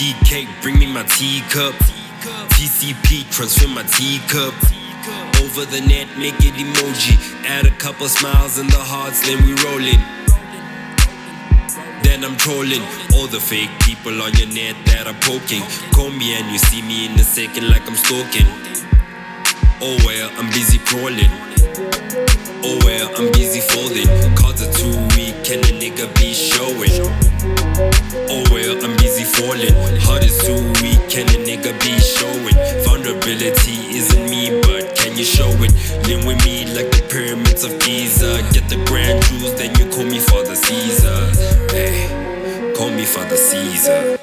Cake, bring me my teacup. TCP, transfer my teacup. Over the net, make it emoji. Add a couple smiles and the hearts, then we rollin'. Then I'm trolling all the fake people on your net that are poking. Call me and you see me in a second like I'm stalking. Oh well, I'm busy crawling. Oh well, I'm busy folding. Cards are too weak, can a nigga be showing? Falling. Heart is too weak, can a nigga be showing? Vulnerability isn't me, but can you show it? Lean with me like the pyramids of Giza. Get the grand jewels, then you call me Father Cesar. Hey, call me Father Cesar.